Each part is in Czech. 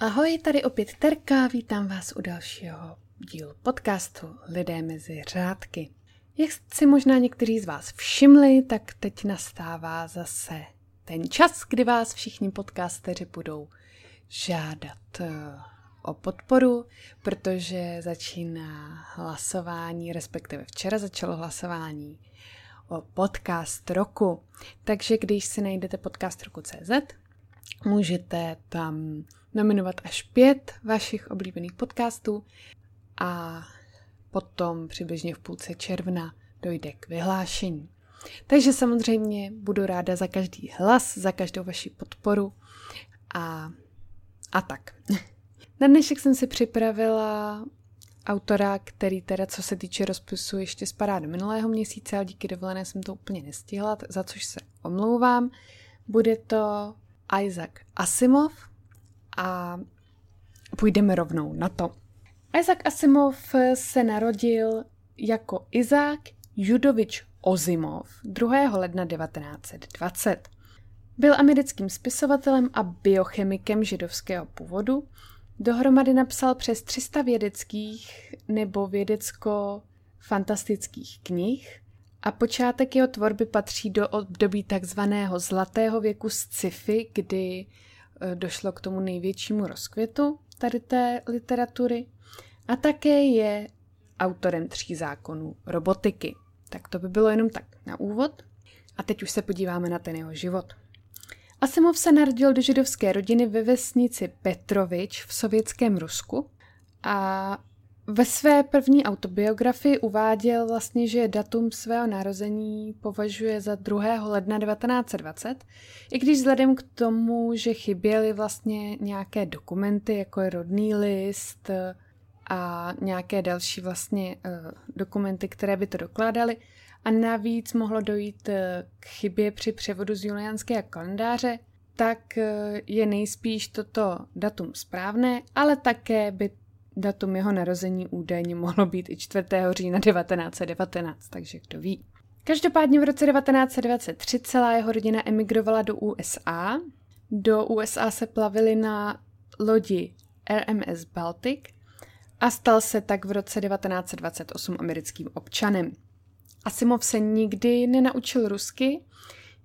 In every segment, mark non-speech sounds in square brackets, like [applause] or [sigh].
Ahoj, tady opět Terka, vítám vás u dalšího dílu podcastu Lidé mezi řádky. Jak si možná někteří z vás všimli, tak teď nastává zase ten čas, kdy vás všichni podcasteři budou žádat eh, o podporu, protože začíná hlasování, respektive včera začalo hlasování o podcast roku. Takže když si najdete podcast roku CZ, můžete tam nominovat až pět vašich oblíbených podcastů a potom přibližně v půlce června dojde k vyhlášení. Takže samozřejmě budu ráda za každý hlas, za každou vaši podporu a, a tak. Na dnešek jsem si připravila autora, který teda co se týče rozpisu ještě spadá do minulého měsíce, ale díky dovolené jsem to úplně nestihla, za což se omlouvám. Bude to Isaac Asimov a půjdeme rovnou na to. Isaac Asimov se narodil jako Izák Judovič Ozimov 2. ledna 1920. Byl americkým spisovatelem a biochemikem židovského původu. Dohromady napsal přes 300 vědeckých nebo vědecko-fantastických knih a počátek jeho tvorby patří do období takzvaného zlatého věku sci-fi, kdy došlo k tomu největšímu rozkvětu tady té literatury a také je autorem tří zákonů robotiky. Tak to by bylo jenom tak na úvod. A teď už se podíváme na ten jeho život. Asimov se narodil do židovské rodiny ve vesnici Petrovič v sovětském Rusku a ve své první autobiografii uváděl vlastně, že datum svého narození považuje za 2. ledna 1920, i když vzhledem k tomu, že chyběly vlastně nějaké dokumenty, jako je rodný list a nějaké další vlastně uh, dokumenty, které by to dokládaly, a navíc mohlo dojít uh, k chybě při převodu z juliánského kalendáře, tak uh, je nejspíš toto datum správné, ale také by Datum jeho narození údajně mohlo být i 4. října 1919, takže kdo ví. Každopádně v roce 1923 celá jeho rodina emigrovala do USA. Do USA se plavili na lodi RMS Baltic a stal se tak v roce 1928 americkým občanem. Asimov se nikdy nenaučil rusky,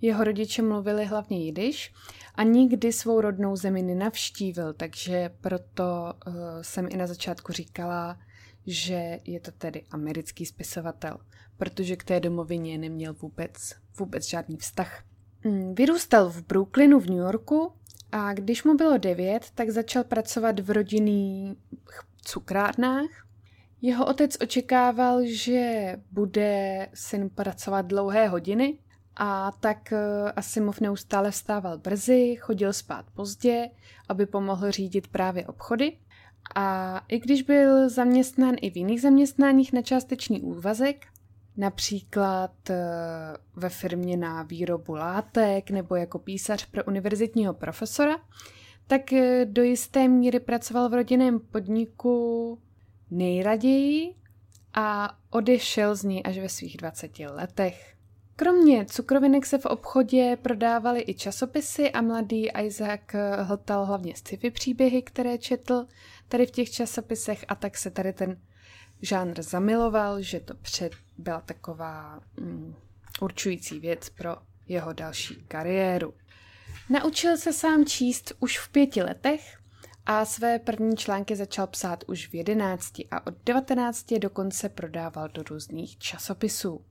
jeho rodiče mluvili hlavně jidiš a nikdy svou rodnou zemi nenavštívil, takže proto uh, jsem i na začátku říkala, že je to tedy americký spisovatel, protože k té domovině neměl vůbec, vůbec žádný vztah. Mm, vyrůstal v Brooklynu v New Yorku a když mu bylo devět, tak začal pracovat v rodinných cukrárnách. Jeho otec očekával, že bude syn pracovat dlouhé hodiny, a tak eh, Asimov neustále vstával brzy, chodil spát pozdě, aby pomohl řídit právě obchody. A i když byl zaměstnán i v jiných zaměstnáních na částečný úvazek, například eh, ve firmě na výrobu látek nebo jako písař pro univerzitního profesora, tak eh, do jisté míry pracoval v rodinném podniku nejraději a odešel z něj až ve svých 20 letech. Kromě cukrovinek se v obchodě prodávaly i časopisy a mladý Isaac hltal hlavně sci-fi příběhy, které četl tady v těch časopisech a tak se tady ten žánr zamiloval, že to před byla taková mm, určující věc pro jeho další kariéru. Naučil se sám číst už v pěti letech a své první články začal psát už v jedenácti a od devatenácti dokonce prodával do různých časopisů.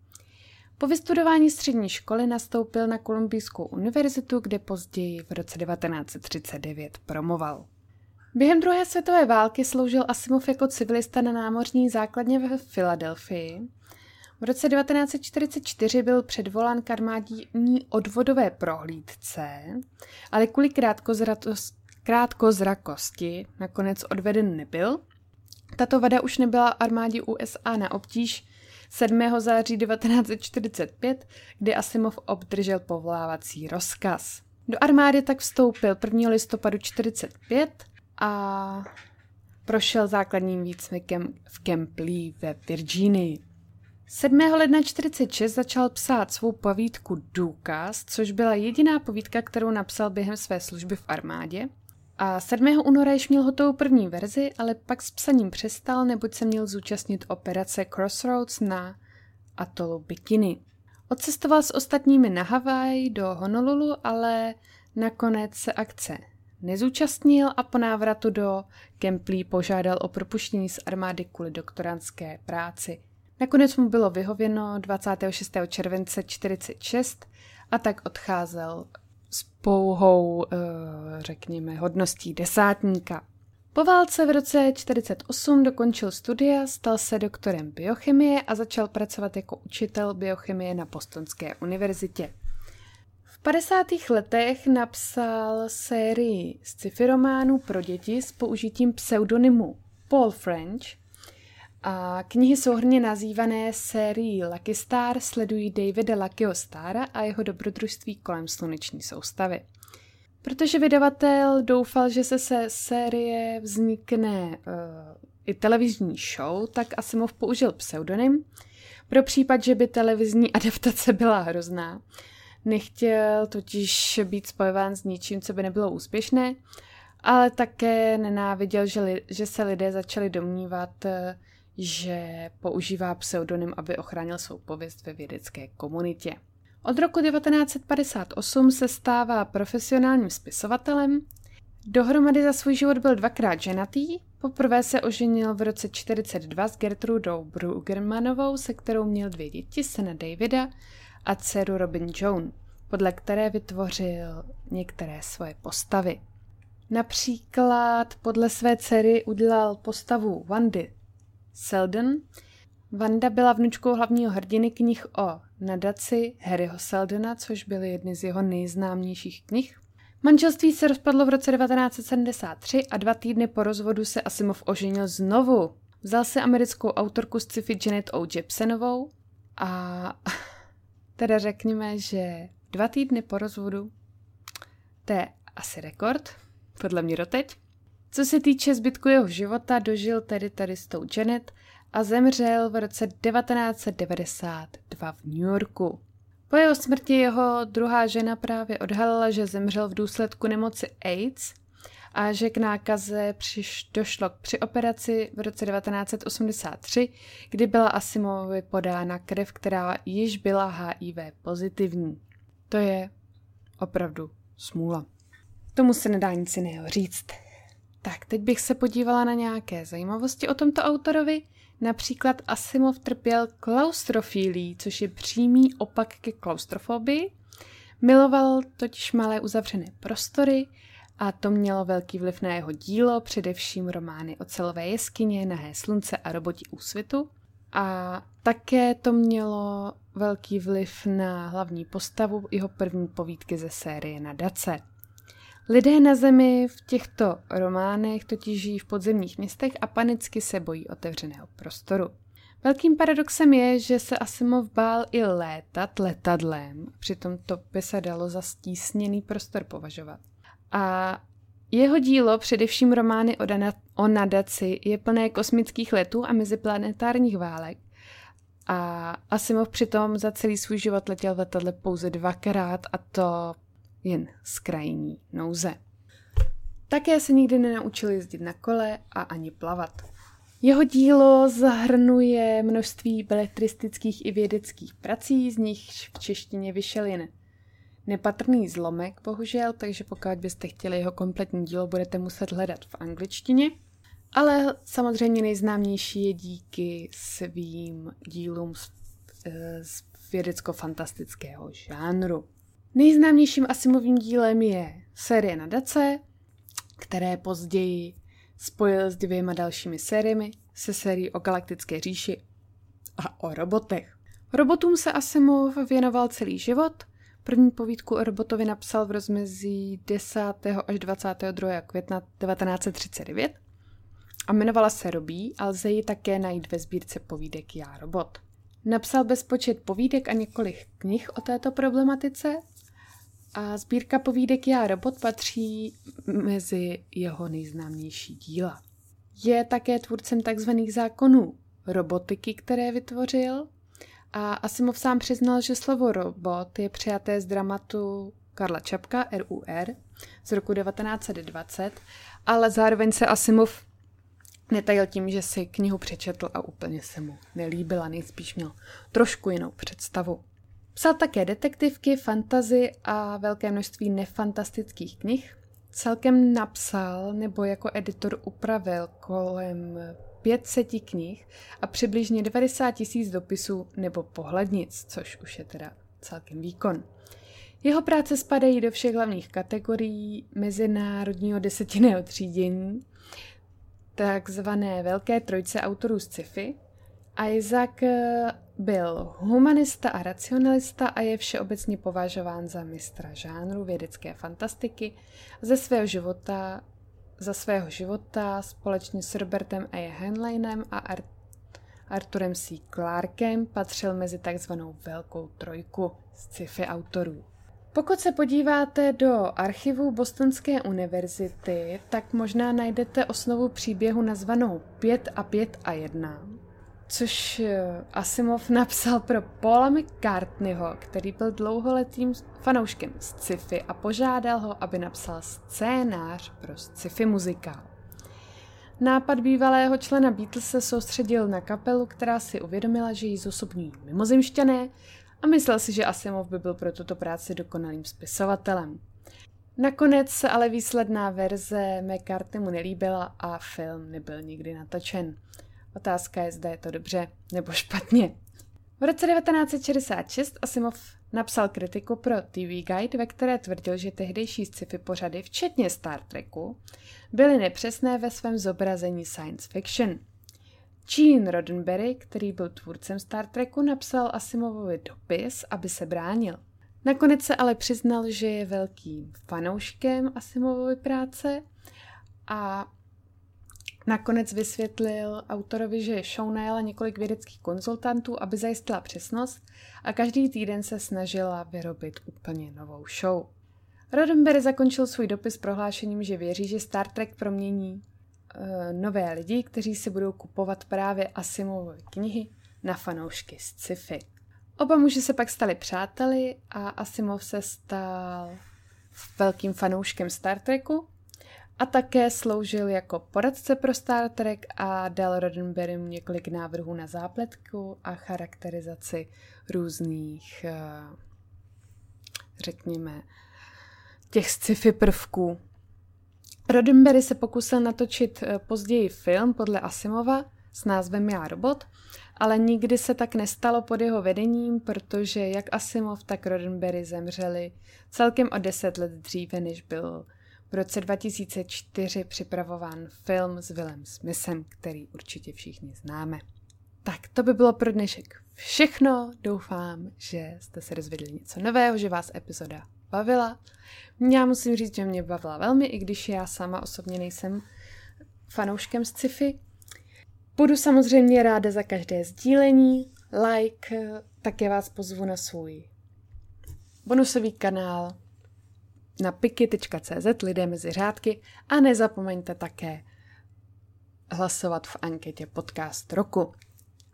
Po vystudování střední školy nastoupil na Kolumbijskou univerzitu, kde později v roce 1939 promoval. Během druhé světové války sloužil Asimov jako civilista na námořní základně ve Filadelfii. V roce 1944 byl předvolán k armádní odvodové prohlídce, ale kvůli krátkozrakosti nakonec odveden nebyl. Tato vada už nebyla armádě USA na obtíž, 7. září 1945, kdy Asimov obdržel povolávací rozkaz. Do armády tak vstoupil 1. listopadu 1945 a prošel základním výcvikem v Camp Lee ve Virginii. 7. ledna 1946 začal psát svou povídku Důkaz, což byla jediná povídka, kterou napsal během své služby v armádě. A 7. února již měl hotovou první verzi, ale pak s psaním přestal, neboť se měl zúčastnit operace Crossroads na atolu Bikini. Odcestoval s ostatními na Havaj do Honolulu, ale nakonec se akce nezúčastnil a po návratu do Kemplí požádal o propuštění z armády kvůli doktorantské práci. Nakonec mu bylo vyhověno 26. července 46 a tak odcházel s pouhou, eh, řekněme, hodností desátníka. Po válce v roce 48 dokončil studia, stal se doktorem biochemie a začal pracovat jako učitel biochemie na Bostonské univerzitě. V 50. letech napsal sérii sci-fi románů pro děti s použitím pseudonymu Paul French a knihy souhrně nazývané sérií Lucky Star sledují Davida Luckyho Stara a jeho dobrodružství kolem sluneční soustavy. Protože vydavatel doufal, že se se série vznikne uh, i televizní show, tak Asimov použil pseudonym. Pro případ, že by televizní adaptace byla hrozná. Nechtěl totiž být spojován s ničím, co by nebylo úspěšné, ale také nenáviděl, že, li, že se lidé začali domnívat, eh, že používá pseudonym, aby ochránil svou pověst ve vědecké komunitě. Od roku 1958 se stává profesionálním spisovatelem. Dohromady za svůj život byl dvakrát ženatý. Poprvé se oženil v roce 42 s Gertrudou Brugermanovou, se kterou měl dvě děti, syna Davida a dceru Robin Joan, podle které vytvořil některé svoje postavy. Například podle své dcery udělal postavu Wandy Selden. Wanda byla vnučkou hlavního hrdiny knih o nadaci Harryho Seldena, což byly jedny z jeho nejznámějších knih. Manželství se rozpadlo v roce 1973 a dva týdny po rozvodu se Asimov oženil znovu. Vzal si americkou autorku z sci-fi Janet O. Jepsenovou a [laughs] teda řekněme, že dva týdny po rozvodu to je asi rekord, podle mě doteď. Co se týče zbytku jeho života, dožil tedy tady s tou Janet a zemřel v roce 1992 v New Yorku. Po jeho smrti jeho druhá žena právě odhalila, že zemřel v důsledku nemoci AIDS a že k nákaze přiš, došlo při operaci v roce 1983, kdy byla Asimovovi podána krev, která již byla HIV pozitivní. To je opravdu smůla. Tomu se nedá nic jiného říct. Tak, teď bych se podívala na nějaké zajímavosti o tomto autorovi. Například Asimov trpěl klaustrofílí, což je přímý opak ke klaustrofobii. Miloval totiž malé uzavřené prostory a to mělo velký vliv na jeho dílo, především romány o celové jeskyně, Nahé slunce a roboti úsvitu. A také to mělo velký vliv na hlavní postavu jeho první povídky ze série na Dace. Lidé na Zemi v těchto románech totiž žijí v podzemních městech a panicky se bojí otevřeného prostoru. Velkým paradoxem je, že se Asimov bál i létat letadlem, přitom to by se dalo za stísněný prostor považovat. A jeho dílo, především romány o, dana- o nadaci, je plné kosmických letů a meziplanetárních válek. A Asimov přitom za celý svůj život letěl v letadle pouze dvakrát a to jen z krajní nouze. Také se nikdy nenaučil jezdit na kole a ani plavat. Jeho dílo zahrnuje množství beletristických i vědeckých prací, z nich v češtině vyšel jen nepatrný zlomek, bohužel, takže pokud byste chtěli jeho kompletní dílo, budete muset hledat v angličtině. Ale samozřejmě nejznámější je díky svým dílům z, eh, z vědecko-fantastického žánru. Nejznámějším Asimovým dílem je série Nadace, které později spojil s dvěma dalšími sériemi, se sérií o galaktické říši a o robotech. Robotům se Asimov věnoval celý život. První povídku o robotovi napsal v rozmezí 10. až 22. května 1939 a jmenovala se Robí a lze ji také najít ve sbírce povídek Já robot. Napsal bezpočet povídek a několik knih o této problematice a sbírka povídek Já robot patří mezi jeho nejznámější díla. Je také tvůrcem takzvaných zákonů robotiky, které vytvořil a Asimov sám přiznal, že slovo robot je přijaté z dramatu Karla Čapka, RUR, z roku 1920, ale zároveň se Asimov netajil tím, že si knihu přečetl a úplně se mu nelíbila, nejspíš měl trošku jinou představu. Psal také detektivky, fantazy a velké množství nefantastických knih. Celkem napsal nebo jako editor upravil kolem 500 knih a přibližně 90 tisíc dopisů nebo pohlednic, což už je teda celkem výkon. Jeho práce spadají do všech hlavních kategorií mezinárodního desetinného třídění, takzvané Velké trojce autorů sci-fi. Isaac eh, byl humanista a racionalista a je všeobecně považován za mistra žánru vědecké fantastiky. Ze svého života, za svého života společně s Robertem A. Heinleinem a Art- Arturem C. Clarkem patřil mezi takzvanou Velkou trojku sci-fi autorů. Pokud se podíváte do archivu Bostonské univerzity, tak možná najdete osnovu příběhu nazvanou 5 a 5 a 1, což eh, Asimov [laughs] napsal pro Paula McCartneyho, který byl dlouholetým fanouškem sci-fi a požádal ho, aby napsal scénář pro sci-fi muzikál. Nápad bývalého člena Beatles se soustředil na kapelu, která si uvědomila, že jí zosobní mimozemšťané a myslel si, že Asimov by byl pro tuto práci dokonalým spisovatelem. Nakonec se ale výsledná verze McCarthy mu nelíbila a film nebyl nikdy natočen. Otázka je, zda je to dobře nebo špatně. V roce 1966 Asimov napsal kritiku pro TV Guide, ve které tvrdil, že tehdejší sci-fi pořady, včetně Star Treku, byly nepřesné ve svém zobrazení science fiction – Gene Roddenberry, který byl tvůrcem Star Treku, napsal Asimovovi dopis, aby se bránil. Nakonec se ale přiznal, že je velkým fanouškem Asimovovy práce a nakonec vysvětlil autorovi, že show najala několik vědeckých konzultantů, aby zajistila přesnost a každý týden se snažila vyrobit úplně novou show. Roddenberry zakončil svůj dopis prohlášením, že věří, že Star Trek promění Eh, nové lidi, kteří si budou kupovat právě Asimovy knihy na fanoušky z sci-fi. Oba muži se pak stali přáteli a Asimov se stal velkým fanouškem Star Treku a také sloužil jako poradce pro Star Trek a dal Roddenberrymu několik návrhů na zápletku a charakterizaci různých, eh, řekněme, těch sci-fi prvků. Roddenberry se pokusil natočit eh, později film podle Asimova s názvem Já robot, ale nikdy se tak nestalo pod jeho vedením, protože jak Asimov, tak Roddenberry zemřeli celkem o deset let dříve, než byl v roce 2004 připravován film s Willem Smithem, který určitě všichni známe. Tak to by bylo pro dnešek všechno. Doufám, že jste se dozvěděli něco nového, že vás epizoda bavila. Já musím říct, že mě bavila velmi, i když já sama osobně nejsem fanouškem sci-fi. Budu samozřejmě ráda za každé sdílení, like, také vás pozvu na svůj bonusový kanál na piky.cz lidé mezi řádky a nezapomeňte také hlasovat v anketě podcast roku.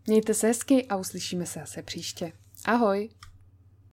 Mějte se hezky a uslyšíme se zase příště. Ahoj!